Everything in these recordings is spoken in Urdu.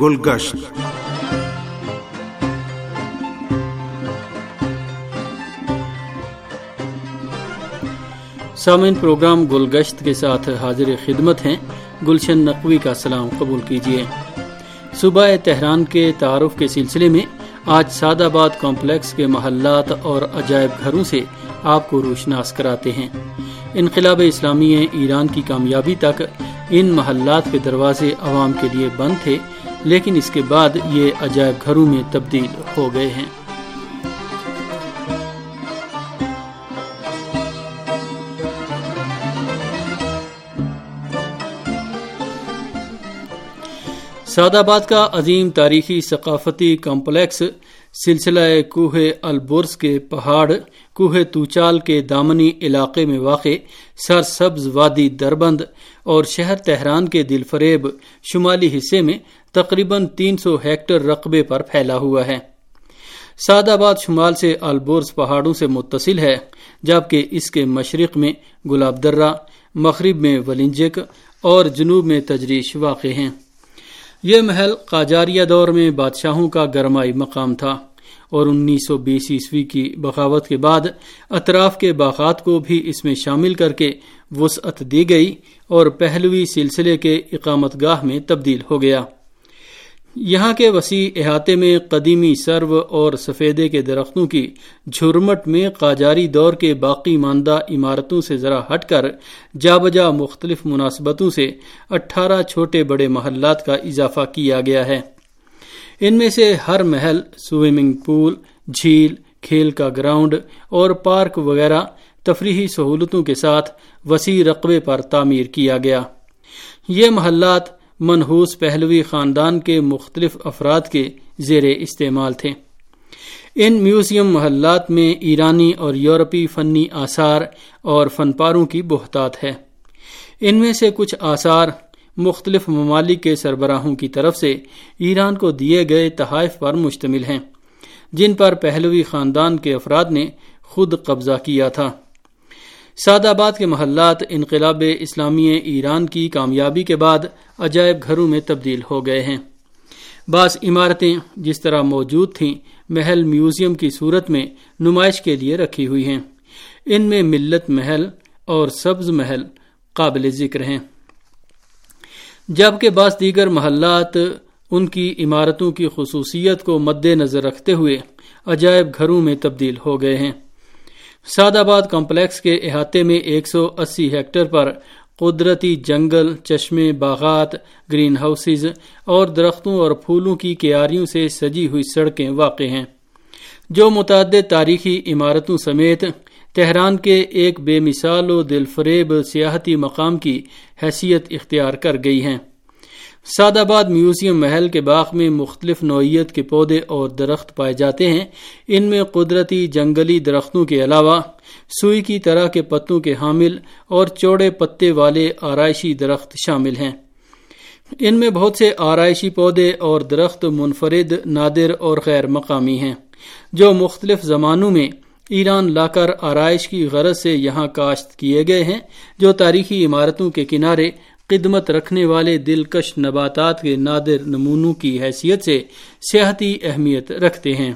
گلگشت۔ سامعین، پروگرام گلگشت کے ساتھ حاضر خدمت ہیں۔ گلشن نقوی کا سلام قبول کیجیے۔ صبح تہران کے تعارف کے سلسلے میں آج سعد آباد کمپلیکس کے محلات اور عجائب گھروں سے آپ کو روشناس کراتے ہیں۔ انقلاب اسلامی ایران کی کامیابی تک ان محلات کے دروازے عوام کے لیے بند تھے۔ لیکن اس کے بعد یہ عجائب گھروں میں تبدیل ہو گئے ہیں۔ سعد آباد کا عظیم تاریخی ثقافتی کمپلیکس سلسلہ کوہ البرز کے پہاڑ کوہ توچال کے دامنی علاقے میں واقع سر سبز وادی دربند اور شہر تہران کے دل فریب شمالی حصے میں تقریباً تین سو ہیکٹر رقبے پر پھیلا ہوا ہے۔ سعد آباد شمال سے البرز پہاڑوں سے متصل ہے، جبکہ اس کے مشرق میں گلاب درہ، مغرب میں ولنجک اور جنوب میں تجریش واقع ہیں۔ یہ محل قاجاریہ دور میں بادشاہوں کا گرمائی مقام تھا۔ اور انیس سو بیس عیسوی کی بغاوت کے بعد اطراف کے باغات کو بھی اس میں شامل کر کے وسعت دی گئی اور پہلوی سلسلے کے اقامت گاہ میں تبدیل ہو گیا۔ یہاں کے وسیع احاطے میں قدیمی سرو اور سفیدے کے درختوں کی جھرمٹ میں قاجاری دور کے باقی ماندہ عمارتوں سے ذرا ہٹ کر جا بجا مختلف مناسبتوں سے اٹھارہ چھوٹے بڑے محلات کا اضافہ کیا گیا ہے۔ ان میں سے ہر محل سوئمنگ پول جھیل، کھیل کا گراؤنڈ اور پارک وغیرہ تفریحی سہولتوں کے ساتھ وسیع رقبے پر تعمیر کیا گیا۔ یہ محلات منحوس پہلوی خاندان کے مختلف افراد کے زیر استعمال تھے۔ ان میوزیم محلات میں ایرانی اور یورپی فنی آثار اور فن پاروں کی بہتات ہے۔ ان میں سے کچھ آثار مختلف ممالک کے سربراہوں کی طرف سے ایران کو دیے گئے تحائف پر مشتمل ہیں، جن پر پہلوی خاندان کے افراد نے خود قبضہ کیا تھا۔ سعد آباد کے محلات انقلاب اسلامی ایران کی کامیابی کے بعد عجائب گھروں میں تبدیل ہو گئے ہیں۔ بعض عمارتیں جس طرح موجود تھیں، محل میوزیم کی صورت میں نمائش کے لیے رکھی ہوئی ہیں۔ ان میں ملت محل اور سبز محل قابل ذکر ہیں۔ جبکہ بعض دیگر محلات ان کی عمارتوں کی خصوصیت کو مد نظر رکھتے ہوئے عجائب گھروں میں تبدیل ہو گئے ہیں۔ سعد آباد کمپلیکس کے احاطے میں ایک سو اسی ہیکٹر پر قدرتی جنگل، چشمے، باغات، گرین ہاؤسز اور درختوں اور پھولوں کی کیاریوں سے سجی ہوئی سڑکیں واقع ہیں۔ جو متعدد تاریخی عمارتوں سمیت تہران کے ایک بے مثال و دل فریب سیاحتی مقام کی حیثیت اختیار کر گئی ہیں۔ سعد آباد میوزیم محل کے باغ میں مختلف نوعیت کے پودے اور درخت پائے جاتے ہیں۔ ان میں قدرتی جنگلی درختوں کے علاوہ سوئی کی طرح کے پتوں کے حامل اور چوڑے پتے والے آرائشی درخت شامل ہیں۔ ان میں بہت سے آرائشی پودے اور درخت منفرد، نادر اور غیر مقامی ہیں، جو مختلف زمانوں میں ایران لا کر آرائش کی غرض سے یہاں کاشت کیے گئے ہیں، جو تاریخی عمارتوں کے کنارے خدمت رکھنے والے دلکش نباتات کے نادر نمونوں کی حیثیت سے سیاحتی اہمیت رکھتے ہیں۔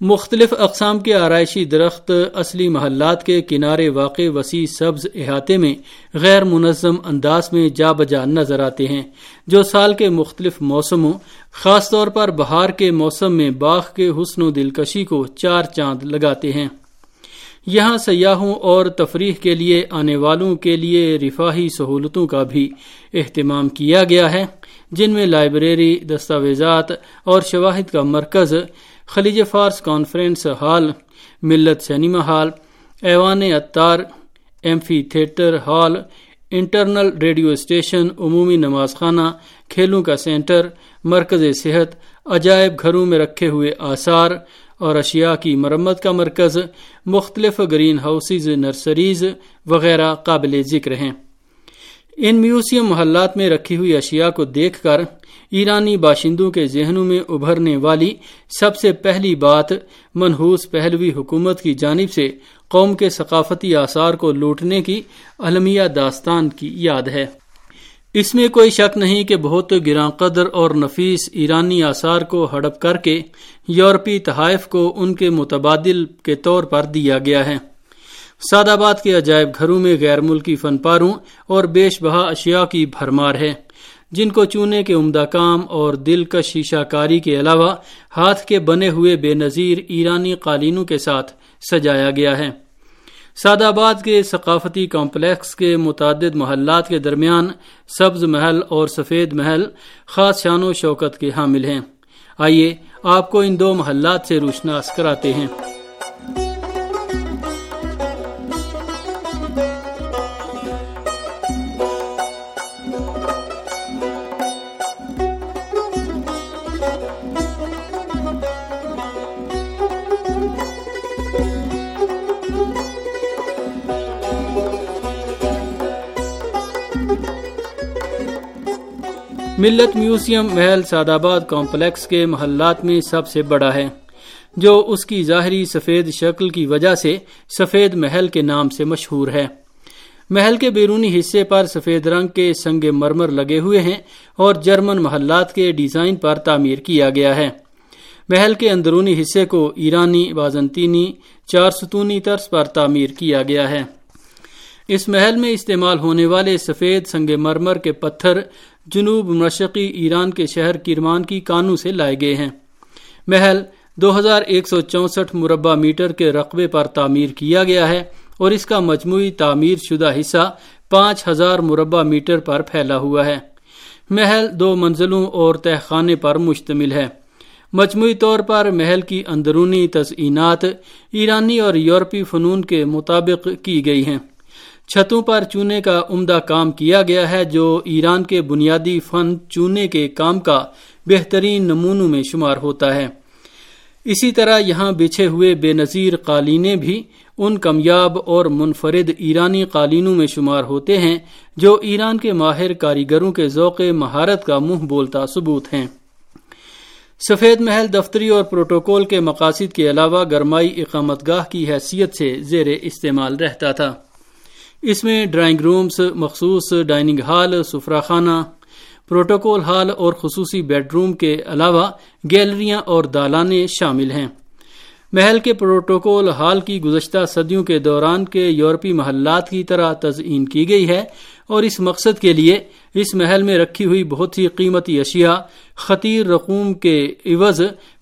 مختلف اقسام کے آرائشی درخت اصلی محلات کے کنارے واقع وسیع سبز احاطے میں غیر منظم انداز میں جا بجا نظر آتے ہیں، جو سال کے مختلف موسموں، خاص طور پر بہار کے موسم میں باغ کے حسن و دلکشی کو چار چاند لگاتے ہیں۔ یہاں سیاحوں اور تفریح کے لیے آنے والوں کے لیے رفاہی سہولتوں کا بھی اہتمام کیا گیا ہے، جن میں لائبریری، دستاویزات اور شواہد کا مرکز خلیج فارس کانفرنس ہال ملت سینما ہال ایوان اتار amphitheatre hall internal radio station عمومی نماز خانہ کھیلوں کا سینٹر مرکز صحت، عجائب گھروں میں رکھے ہوئے آثار اور اشیاء کی مرمت کا مرکز، مختلف گرین ہاؤسز نرسریز وغیرہ قابل ذکر ہیں۔ ان میوزیم محلات میں رکھی ہوئی اشیاء کو دیکھ کر ایرانی باشندوں کے ذہنوں میں ابھرنے والی سب سے پہلی بات منحوس پہلوی حکومت کی جانب سے قوم کے ثقافتی آثار کو لوٹنے کی المیہ داستان کی یاد ہے۔ اس میں کوئی شک نہیں کہ بہت گراں قدر اور نفیس ایرانی آثار کو ہڑپ کر کے یورپی تحائف کو ان کے متبادل کے طور پر دیا گیا ہے۔ سعد آباد کے عجائب گھروں میں غیر ملکی فن پاروں اور بیش بہا اشیاء کی بھرمار ہے جن کو چونے کے عمدہ کام اور دل کا شیشہ کاری کے علاوہ ہاتھ کے بنے ہوئے بے نظیر ایرانی قالینوں کے ساتھ سجایا گیا ہے۔ سعد آباد کے ثقافتی کمپلیکس کے متعدد محلات کے درمیان سبز محل اور سفید محل خاص شان و شوکت کے حامل ہیں۔ آئیے آپ کو ان دو محلات سے روشناس کراتے ہیں۔ ملت میوزیم محل سادآباد کمپلیکس کے محلات میں سب سے بڑا ہے، جو اس کی ظاہری سفید شکل کی وجہ سے سفید محل کے نام سے مشہور ہے۔ محل کے بیرونی حصے پر سفید رنگ کے سنگ مرمر لگے ہوئے ہیں اور جرمن محلات کے ڈیزائن پر تعمیر کیا گیا ہے۔ محل کے اندرونی حصے کو ایرانی، بازنطینی، چار ستونی طرز پر تعمیر کیا گیا ہے۔ اس محل میں استعمال ہونے والے سفید سنگ مرمر کے پتھر جنوب مشرقی ایران کے شہر کرمان کی کانوں سے لائے گئے ہیں۔ محل دو ہزار ایک سو چونسٹھ مربع میٹر کے رقبے پر تعمیر کیا گیا ہے اور اس کا مجموعی تعمیر شدہ حصہ پانچ ہزار مربع میٹر پر پھیلا ہوا ہے۔ محل دو منزلوں اور تہخانے پر مشتمل ہے۔ مجموعی طور پر محل کی اندرونی تزئینات ایرانی اور یورپی فنون کے مطابق کی گئی ہیں۔ چھتوں پر چونے کا عمدہ کام کیا گیا ہے جو ایران کے بنیادی فن چونے کے کام کا بہترین نمونوں میں شمار ہوتا ہے۔ اسی طرح یہاں بچھے ہوئے بے نظیر قالینیں بھی ان کمیاب اور منفرد ایرانی قالینوں میں شمار ہوتے ہیں جو ایران کے ماہر کاریگروں کے ذوق مہارت کا منہ بولتا ثبوت ہیں۔ سفید محل دفتری اور پروٹوکول کے مقاصد کے علاوہ گرمائی اقامت گاہ کی حیثیت سے زیر استعمال رہتا تھا۔ اس میں ڈرائنگ رومز، مخصوص ڈائننگ ہال، سفرا خانہ، پروٹوکول ہال اور خصوصی بیڈ روم کے علاوہ گیلریاں اور دالانے شامل ہیں۔ محل کے پروٹوکول ہال کی گزشتہ صدیوں کے دوران کے یورپی محلات کی طرح تزئین کی گئی ہے۔ اور اس مقصد کے لیے اس محل میں رکھی ہوئی بہت ہی قیمتی اشیاء، خطیر رقوم کے عوض،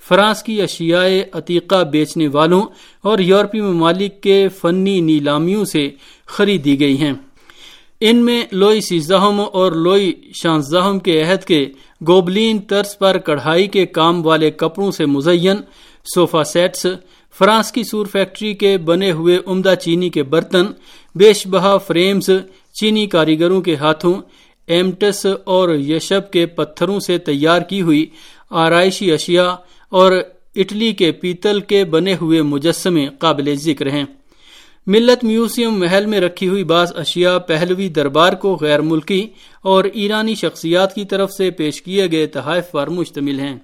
فرانس کی اشیاء عتیقہ بیچنے والوں اور یورپی ممالک کے فنی نیلامیوں سے خریدی گئی ہیں۔ ان میں لوئی سیزدہم اور لوئی شانزدہم کے عہد کے گوبلین طرز پر کڑھائی کے کام والے کپڑوں سے مزین صوفا سیٹس فرانس کی سور فیکٹری کے بنے ہوئے عمدہ چینی کے برتن، بیش بہا فریمز، چینی کاریگروں کے ہاتھوں، ایمٹس اور یشب کے پتھروں سے تیار کی ہوئی آرائشی اشیاء اور اٹلی کے پیتل کے بنے ہوئے مجسمے قابل ذکر ہیں۔ ملت میوزیم محل میں رکھی ہوئی بعض اشیاء پہلوی دربار کو غیر ملکی اور ایرانی شخصیات کی طرف سے پیش کیے گئے تحائف پر مشتمل ہیں۔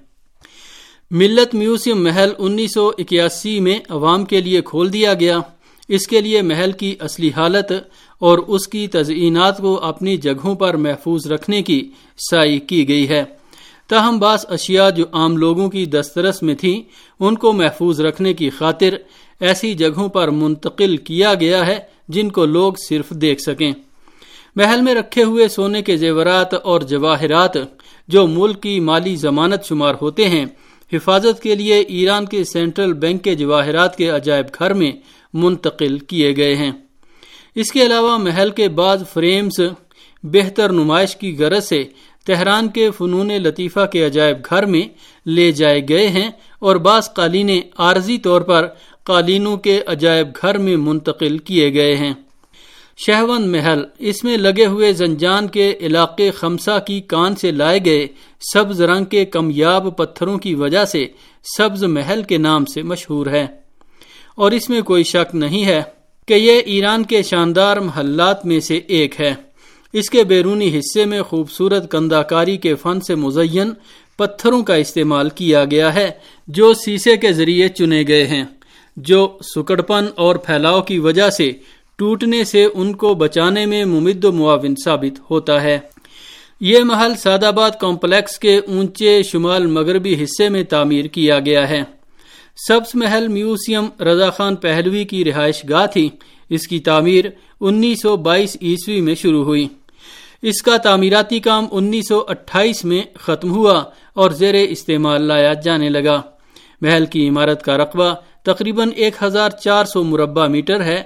ملت میوزیم محل انیس سو اکیاسی میں عوام کے لیے کھول دیا گیا۔ اس کے لیے محل کی اصلی حالت اور اس کی تزئینات کو اپنی جگہوں پر محفوظ رکھنے کی سائی کی گئی ہے۔ تاہم، بعض اشیاء جو عام لوگوں کی دسترس میں تھیں، ان کو محفوظ رکھنے کی خاطر ایسی جگہوں پر منتقل کیا گیا ہے جن کو لوگ صرف دیکھ سکیں۔ محل میں رکھے ہوئے سونے کے زیورات اور جواہرات جو ملک کی مالی ضمانت شمار ہوتے ہیں حفاظت کے لیے ایران کے سینٹرل بینک کے جواہرات کے عجائب گھر میں منتقل کیے گئے ہیں۔ اس کے علاوہ محل کے بعض فریمز بہتر نمائش کی غرض سے تہران کے فنون لطیفہ کے عجائب گھر میں لے جائے گئے ہیں اور بعض قالینیں عارضی طور پر قالینوں کے عجائب گھر میں منتقل کیے گئے ہیں۔ شہون محل، اس میں لگے ہوئے زنجان کے علاقے خمسا کی کان سے لائے گئے سبز رنگ کے کمیاب پتھروں کی وجہ سے سبز محل کے نام سے مشہور ہے۔ اور اس میں کوئی شک نہیں ہے کہ یہ ایران کے شاندار محلات میں سے ایک ہے۔ اس کے بیرونی حصے میں خوبصورت کنداکاری کے فن سے مزین پتھروں کا استعمال کیا گیا ہے، جو سیسے کے ذریعے چنے گئے ہیں، جو سکڑپن اور پھیلاؤ کی وجہ سے ٹوٹنے سے ان کو بچانے میں ممد و معاون ثابت ہوتا ہے۔ یہ محل سعد آباد کمپلیکس کے اونچے شمال مغربی حصے میں تعمیر کیا گیا ہے۔ سبز محل میوزیم رضا خان پہلوی کی رہائش گاہ تھی۔ اس کی تعمیر انیس سو بائیس عیسوی میں شروع ہوئی۔ اس کا تعمیراتی کام انیس سو اٹھائیس میں ختم ہوا اور زیر استعمال لایا جانے لگا۔ محل کی عمارت کا رقبہ تقریباً ایک ہزار چار سو مربع میٹر ہے۔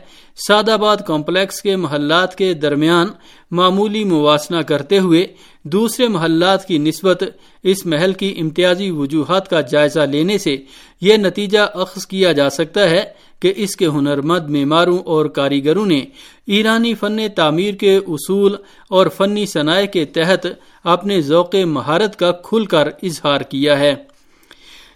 سعد آباد کمپلیکس کے محلات کے درمیان معمولی مواسنہ کرتے ہوئے دوسرے محلات کی نسبت اس محل کی امتیازی وجوہات کا جائزہ لینے سے یہ نتیجہ اخذ کیا جا سکتا ہے کہ اس کے ہنرمند معماروں اور کاریگروں نے ایرانی فن تعمیر کے اصول اور فنی صنائع کے تحت اپنے ذوق مہارت کا کھل کر اظہار کیا ہے۔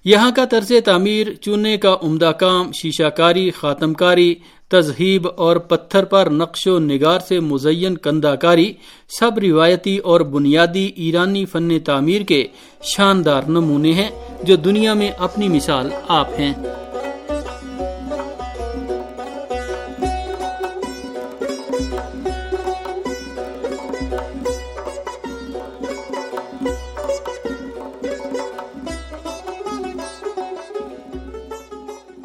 یہاں کا طرز تعمیر چونے کا عمدہ کام شیشہ کاری خاتم کاری تذہیب اور پتھر پر نقش و نگار سے مزین کندہ کاری سب روایتی اور بنیادی ایرانی فن تعمیر کے شاندار نمونے ہیں جو دنیا میں اپنی مثال آپ ہیں۔